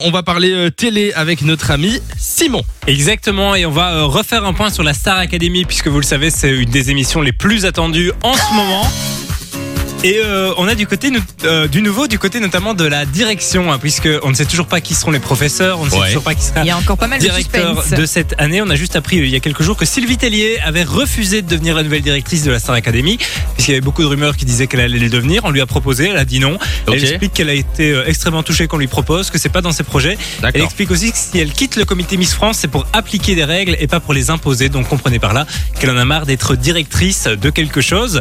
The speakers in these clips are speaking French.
On va parler euh, télé avec notre ami Simon. Exactement, et on va euh, refaire un point sur la Star Academy, puisque vous le savez, c'est une des émissions les plus attendues en ce moment. Et euh, on a du côté euh, du nouveau, du côté notamment de la direction, hein, puisque on ne sait toujours pas qui seront les professeurs, on ne sait toujours pas qui sera Il y a encore pas mal de directeur suspense. de cette année. On a juste appris euh, il y a quelques jours que Sylvie Tellier avait refusé de devenir la nouvelle directrice de la Star Academy, puisqu'il y avait beaucoup de rumeurs qui disaient qu'elle allait le devenir. On lui a proposé, elle a dit non. Elle explique qu'elle a été euh, extrêmement touchée qu'on lui propose, que c'est pas dans ses projets. Elle explique aussi que si elle quitte le comité Miss France, c'est pour appliquer des règles et pas pour les imposer. Donc comprenez par là qu'elle en a marre d'être directrice de quelque chose.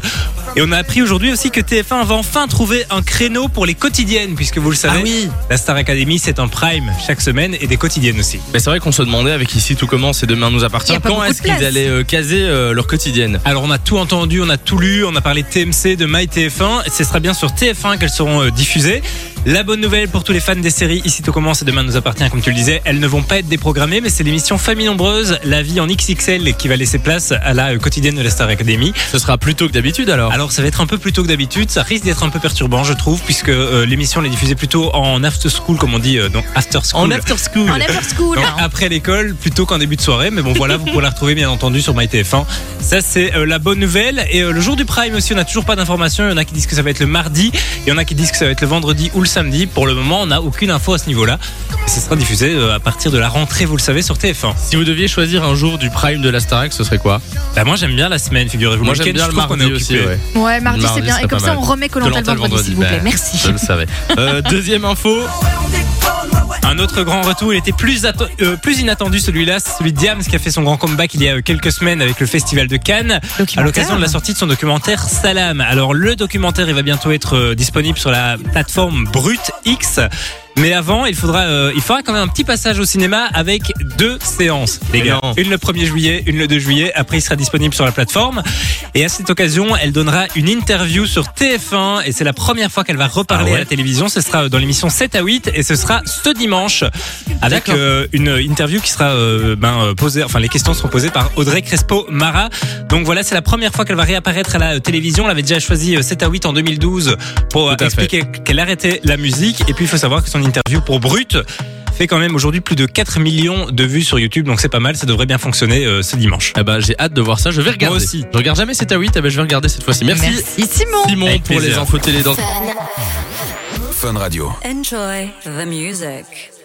Et on a appris aujourd'hui aussi que TF1 va enfin trouver un créneau pour les quotidiennes, puisque vous le savez, Ah oui. la Star Academy c'est un prime chaque semaine et des quotidiennes aussi. Mais c'est vrai qu'on se demandait avec ici tout commence et demain nous appartient. Quand est-ce qu'ils allaient euh, caser euh, leur quotidienne? Alors on a tout entendu, on a tout lu, on a parlé de TMC, de MyTF1. Ce sera bien sur TF1 qu'elles seront euh, diffusées. La bonne nouvelle pour tous les fans des séries Ici tout commence et demain nous appartient, comme tu le disais, elles ne vont pas être déprogrammées, mais c'est l'émission Famille Nombreuse, la vie en XXL qui va laisser place à la euh, quotidienne de la Star Academy. Ce sera plus tôt que d'habitude alors. Alors ça va être un peu plus tôt que d'habitude, ça risque d'être un peu perturbant je trouve, puisque euh, l'émission elle est diffusée plutôt en after school, comme on dit, euh, donc after school. En after school. En after school. Donc, après l'école plutôt qu'en début de soirée mais bon voilà vous pourrez la retrouver bien entendu sur MyTF1 ça c'est euh, la bonne nouvelle et euh, le jour du prime aussi on n'a toujours pas d'informations il y en a qui disent que ça va être le mardi il y en a qui disent que ça va être le vendredi ou le samedi pour le moment on n'a aucune info à ce niveau là et ce sera diffusé euh, à partir de la rentrée vous le savez sur TF1 Si vous deviez choisir un jour du prime de la Starac, ce serait quoi? Bah moi j'aime bien la semaine figurez-vous Moi j'aime bien le mardi aussi. Ouais. Ouais, mardi, Mardi, c'est bien. Et comme ça, mal. on remet Colanta le vendredi, s'il vous plaît. ben, Merci. Je le savais. Euh, deuxième info. Un autre grand retour, il était plus, euh, plus inattendu celui-là, celui de Diams qui a fait son grand comeback il y a euh, quelques semaines avec le Festival de Cannes, à l'occasion de la sortie de son documentaire Salam. Alors le documentaire, il va bientôt être euh, disponible sur la plateforme Brut X. Mais avant, il faudra, euh, il faudra quand même un petit passage au cinéma avec deux séances, les gars. Une le 1er juillet, une le 2 juillet. Après, il sera disponible sur la plateforme. Et à cette occasion, elle donnera une interview sur TF1 et c'est la première fois qu'elle va reparler Ah ouais à la télévision. Ce sera dans l'émission 7 à 8 et ce sera ce dimanche avec euh, une interview qui sera euh, ben, euh, posée, enfin les questions seront posées par Audrey Crespo-Mara. Donc voilà, c'est la première fois qu'elle va réapparaître à la euh, télévision. Elle avait déjà choisi euh, 7 à 8 en 2012 pour euh, expliquer qu'elle arrêtait la musique. Et puis il faut savoir que son interview pour Brut fait quand même aujourd'hui plus de 4 millions de vues sur YouTube. Donc c'est pas mal, ça devrait bien fonctionner euh, ce dimanche. Ben, j'ai hâte de voir ça. Je vais regarder. Moi aussi. Je regarde jamais 7 à 8. Eh ben, je vais regarder cette fois-ci. Merci. Merci, Simon. Simon Avec pour les infos télé dans Fun Radio. Enjoy the music.